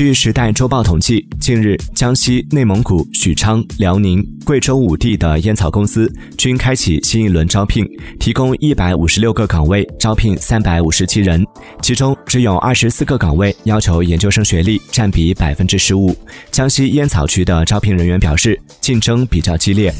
据时代周报统计近日江西内蒙古许昌辽宁贵州五地的烟草公司均开启新一轮招聘提供一百五十六个岗位招聘三百五十七人其中只有二十四个岗位要求研究生学历占比百分之十五。江西烟草局的招聘人员表示竞争比较激烈。